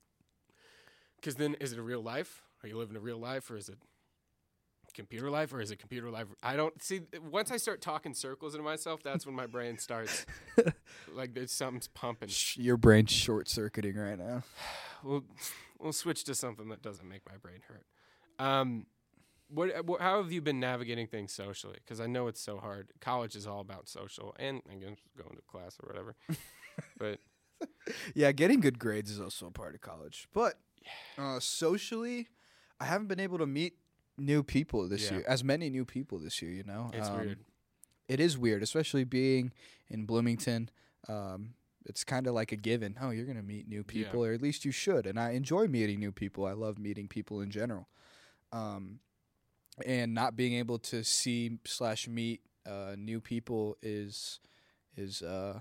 Because then, is it a real life? Are you living a real life, or is it computer life, or is it computer life? I don't see. Once I start talking circles into myself, that's when my brain starts like there's something's pumping. Sh- Your brain's short circuiting right now. We'll we'll switch to something that doesn't make my brain hurt. Um, what, what how have you been navigating things socially? Because I know it's so hard. College is all about social, and I guess going to class or whatever. but Yeah, getting good grades is also a part of college. But uh, socially, I haven't been able to meet new people this Yeah. year. As many new people this year, you know. it's Um, weird. It is weird, especially being in Bloomington. Um, it's kind of like a given. Oh, you're gonna meet new Yeah. people, or at least you should. And I enjoy meeting new people. I love meeting people in general. Um, and not being able to see slash meet uh, new people is is uh,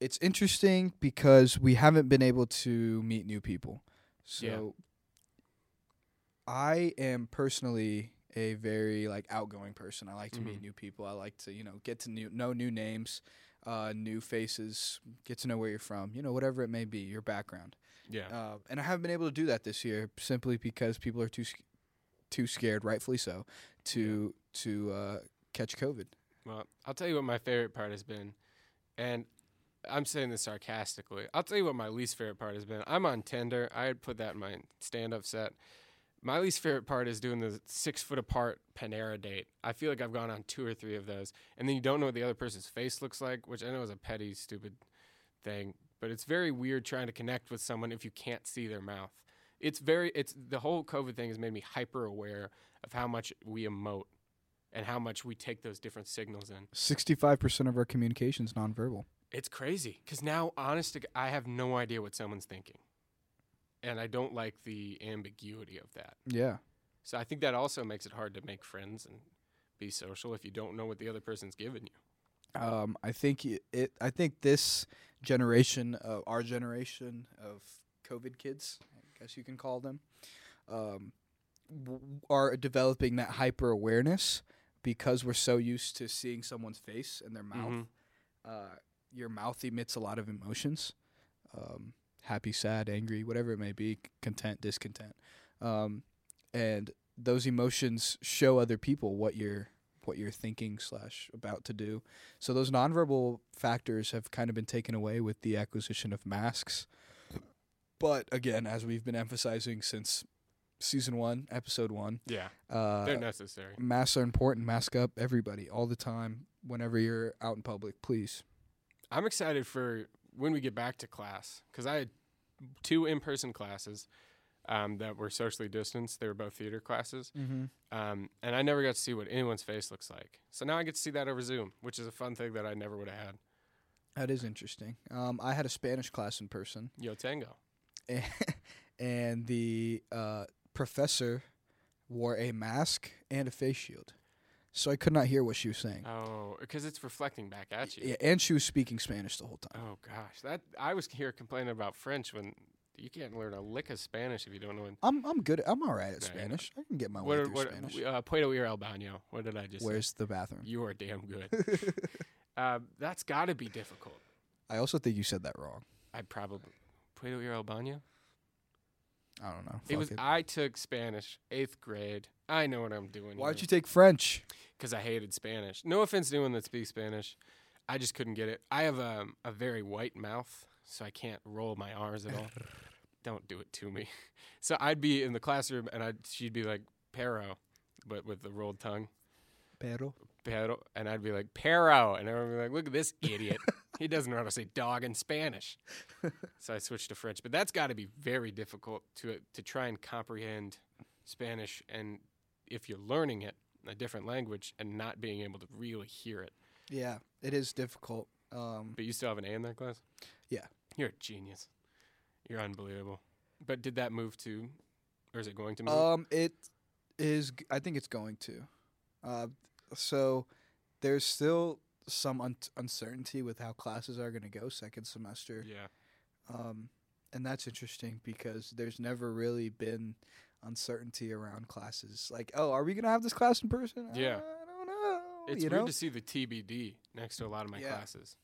it's interesting because we haven't been able to meet new people. So Yeah. I am personally a very like outgoing person. I like to meet Mhm. new people. I like to, you know, get to new, know new names, uh, new faces, get to know where you're from, you know, whatever it may be, your background. Yeah. Uh, and I haven't been able to do that this year simply because people are too too scared, rightfully so, to to uh, catch COVID. Well, I'll tell you what my favorite part has been, and I'm saying this sarcastically. I'll tell you what my least favorite part has been. I'm on Tinder. I had put that in my stand-up set. My least favorite part is doing the six foot apart Panera date. I feel like I've gone on two or three of those, and then you don't know what the other person's face looks like, which I know is a petty, stupid thing, but it's very weird trying to connect with someone if you can't see their mouth. It's very, it's the whole COVID thing has made me hyper aware of how much we emote and how much we take those different signals in. Sixty-five percent of our communication is nonverbal. It's crazy because now, honest to, I have no idea what someone's thinking, and I don't like the ambiguity of that. Yeah. So I think that also makes it hard to make friends and be social if you don't know what the other person's giving you. Um, I think it, it. I think this generation, of our generation of COVID kids, guess you can call them, um, w- are developing that hyper awareness because we're so used to seeing someone's face and their mouth. Mhm. Uh, your mouth emits a lot of emotions, um, happy, sad, angry, whatever it may be, content, discontent, um, and those emotions show other people what you're what you're thinking slash about to do. So those nonverbal factors have kind of been taken away with the acquisition of masks. But again, as we've been emphasizing since season one, episode one, Yeah, uh, they're necessary. masks are important. Mask up, everybody, all the time. Whenever you're out in public, please. I'm excited for when we get back to class because I had two in-person classes um, that were socially distanced. They were both theater classes, Mm-hmm. um, and I never got to see what anyone's face looks like. So now I get to see that over Zoom, which is a fun thing that I never would have had. That is interesting. Um, I had a Spanish class in person, Yo Tango. and the uh, professor wore a mask and a face shield, so I could not hear what she was saying. Oh, because it's reflecting back at you. Yeah, and she was speaking Spanish the whole time. Oh gosh, that I was here complaining about French when you can't learn a lick of Spanish if you don't know. I'm I'm good. I'm all right at Yeah, yeah. Spanish. I can get my what, way through what, Spanish. uh, Puedo ir al baño. What did I just say? Where's the bathroom? You are damn good. uh, that's got to be difficult. I also think you said that wrong. I probably Puedo ir al baño. I don't know. It Fuck was I took Spanish eighth grade. I know what I'm doing. Why'd you take French? Because I hated Spanish. No offense to anyone that speaks Spanish. I just couldn't get it. I have a, a very white mouth, so I can't roll my R's at all. Don't do it to me. So I'd be in the classroom and I'd she'd be like pero, but with the rolled tongue. Pero. Pero, and I'd be like pero, and everyone would be like, "Look at this idiot! he doesn't know how to say dog in Spanish." so I switched to French, but that's got to be very difficult to to try and comprehend Spanish, and if you're learning it, a different language, and not being able to really hear it. Yeah, it is difficult. Um, But you still have an A in that class. Yeah. you're a genius. You're unbelievable. But did that move to, or is it going to move? um, it is. I think it's going to. Uh, so there's still some un- uncertainty with how classes are going to go second semester. yeah. Um, and that's interesting because there's never really been uncertainty around classes. Like, oh, are we going to have this class in person? Yeah. I don't know. It's you weird know? to see the TBD next to a lot of my Yeah. classes.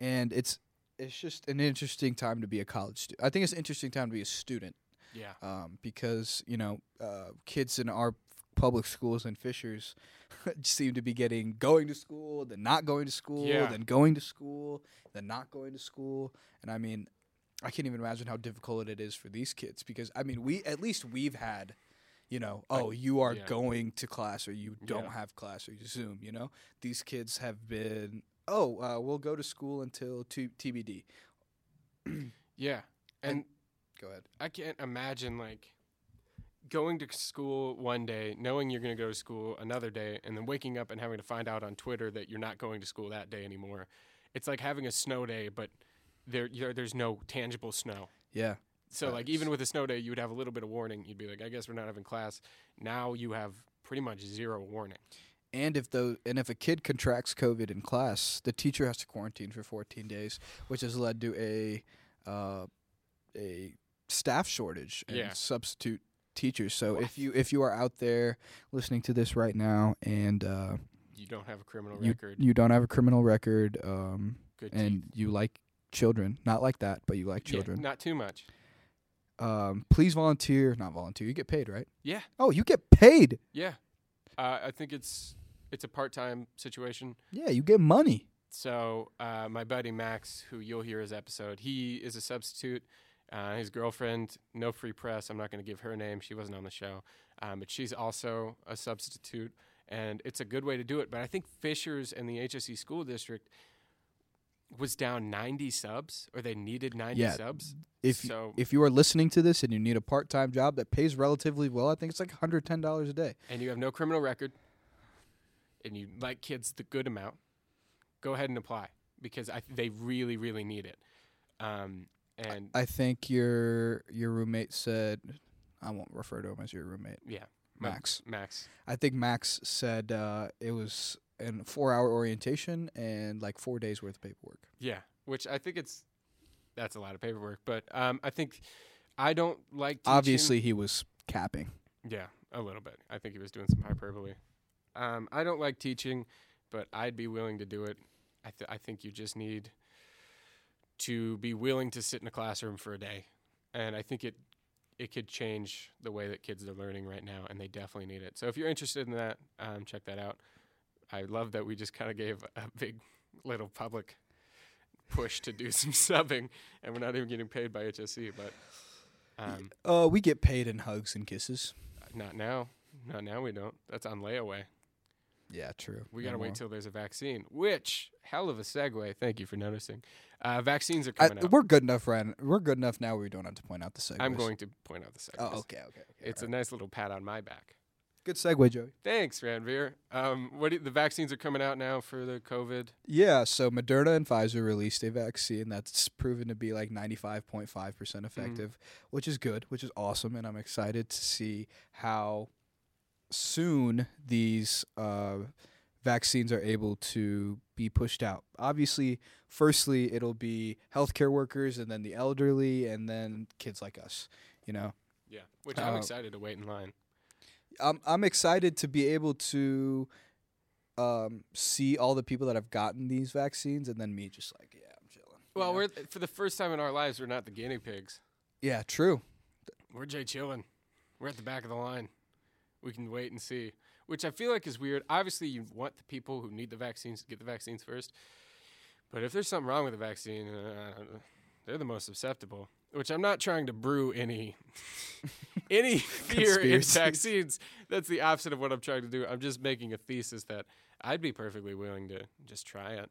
and it's it's just an interesting time to be a college student. I think it's an interesting time to be a student Yeah. um, because you know uh, kids in our public schools and Fishers seem to be getting going to school, then not going to school, Yeah. then going to school, then not going to school, and I mean, I can't even imagine how difficult it is for these kids because I mean, we at least we've had. You know, oh, you are yeah. going to class or you don't Yeah. have class or you Zoom. You know, these kids have been, oh, uh, we'll go to school until t- TBD. Yeah. And Go ahead. I can't imagine like going to school one day, knowing you're going to go to school another day, and then waking up and having to find out on Twitter that you're not going to school that day anymore. It's like having a snow day, but there, there there's no tangible snow. Yeah. So like even with a snow day, you would have a little bit of warning. You'd be like, I guess we're not having class. Now you have pretty much zero warning. And if the and if a kid contracts COVID in class, the teacher has to quarantine for 14 days, which has led to a uh, a staff shortage and Yeah. substitute teachers. So if you if you are out there listening to this right now and uh, You don't have a criminal you record. you don't have a criminal record um, Good and teeth. you like children, not like that, but you like Yeah, children, not too much. um, please volunteer. Not volunteer. You get paid, right? Yeah, Oh, you get paid. yeah. Uh, I think it's it's a part time situation. Yeah, you get money. so uh, my buddy Max, who you'll hear his episode, he is a substitute. Uh, his girlfriend, no free press. I'm not going to give her name. She wasn't on the show, um, but she's also a substitute, and it's a good way to do it. But I think Fishers and the HSE school district was down 90 subs, or they needed 90 Yeah, subs. If so, if you are listening to this and you need a part time job that pays relatively well, I think it's like hundred ten dollars a day. and you have no criminal record, and you like kids the good amount, go ahead and apply because I, they really, really need it. Um, and I think your your roommate said, I won't refer to him as your roommate. yeah, Max. Max. I think Max said uh, it was a four hour orientation and like four days worth of paperwork. Yeah, which I think it's that's a lot of paperwork, but um, I think I don't like teaching. Obviously, he was capping. Yeah, a little bit. I think he was doing some hyperbole. Um, I don't like teaching, but I'd be willing to do it. I th- I think you just need to be willing to sit in a classroom for a day, and I think it it could change the way that kids are learning right now, and they definitely need it. So if you're interested in that, um, check that out. I love that we just kind of gave a big little public push to do some subbing, and we're not even getting paid by HSE, but um, Uh, we get paid in hugs and kisses. not now. Not now. We don't. That's on layaway. Yeah, true. We No got to wait till there's a vaccine. Which hell of a segue. Thank you for noticing. Uh, vaccines are I, coming out. we're good enough, Ryan. We're good enough now. We don't have to point out the segues. I'm going to point out the segues. Oh, okay, okay. okay It's a nice little pat on my back. good segue, Joey. Thanks, Ranveer. Um, what do, the vaccines are coming out now for the COVID? Yeah, so Moderna and Pfizer released a vaccine that's proven to be like 95.5% effective, which is good, which is awesome. And I'm excited to see how soon these uh, vaccines are able to be pushed out. Obviously, firstly, it'll be healthcare workers and then the elderly and then kids like us, you know? Yeah, which I'm Uh, excited to wait in line. I'm I'm excited to be able to um, see all the people that have gotten these vaccines, and then me just like, yeah, I'm chilling. you Well, know? we're for the first time in our lives, we're not the guinea pigs. yeah, true. We're Jay chilling. We're at the back of the line. We can wait and see, which I feel like is weird. Obviously, you want the people who need the vaccines to get the vaccines first. But if there's something wrong with the vaccine, uh, they're the most susceptible. Which I'm not trying to brew any any fear in vaccines. That's the opposite of what I'm trying to do. I'm just making a thesis that I'd be perfectly willing to just try it.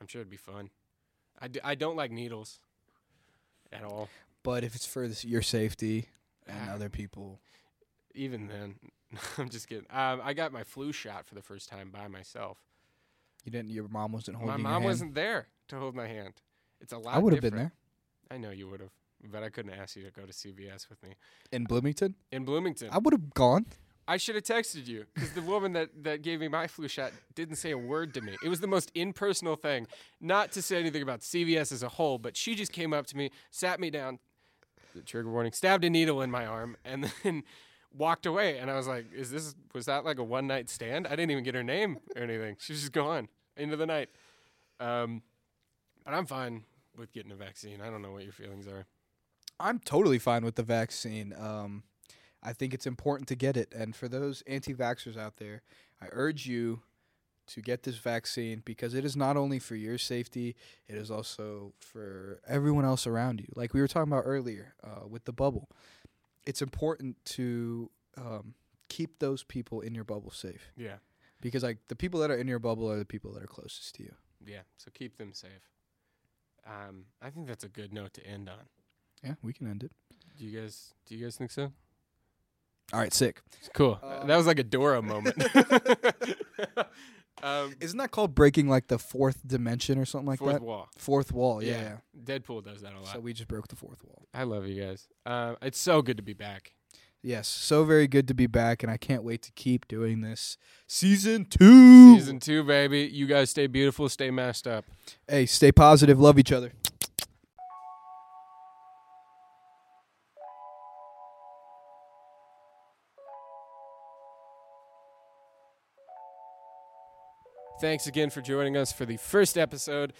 I'm sure it'd be fun. I, d- I don't like needles at all. But if it's for this, your safety and Ah. other people, even then, I'm just kidding. Um, I got my flu shot for the first time by myself. you didn't. Your mom wasn't holding. my mom wasn't there to hold my hand. It's a lot. I would have been there I know you would have, but I couldn't ask you to go to CVS with me in Bloomington. in Bloomington. I would have gone. I should have texted you because the woman that, that gave me my flu shot didn't say a word to me. It was the most impersonal thing. Not to say anything about CVS as a whole, but she just came up to me, sat me down, the trigger warning, stabbed a needle in my arm, and then walked away. And I was like, "Is this was that like a one night stand?" I didn't even get her name or anything. She was just gone into the night. Um, but I'm fine with getting a vaccine. I don't know what your feelings are. I'm totally fine with the vaccine. Um, I think it's important to get it. And for those anti vaxxers out there, I urge you to get this vaccine because it is not only for your safety, it is also for everyone else around you. Like we were talking about earlier uh, with the bubble, it's important to um, keep those people in your bubble safe Yeah, because like the people that are in your bubble are the people that are closest to you. yeah. So keep them safe. Um, I think that's a good note to end on. Yeah, we can end it. Do you guys do you guys think so? All right, sick. Cool. that was like a Dora moment. um, Isn't that called breaking like the fourth dimension or something like fourth that? wall. Fourth wall, yeah. yeah. Deadpool does that a lot. So we just broke the fourth wall. I love you guys. Um, it's so good to be back. Yes, so very good to be back, and I can't wait to keep doing this. Season two. Season two, baby. You guys stay beautiful, stay masked up. Hey, stay positive, love each other. Thanks again for joining us for the first episode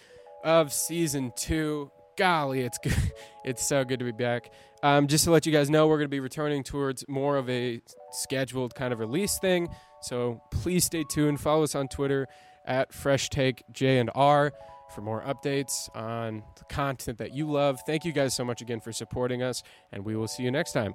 of season two. Golly, it's good. It's so good to be back. Um, just to let you guys know, we're going to be returning towards more of a scheduled kind of release thing. So please stay tuned. Follow us on Twitter at Fresh Take J and R for more updates on the content that you love. Thank you guys so much again for supporting us, and we will see you next time.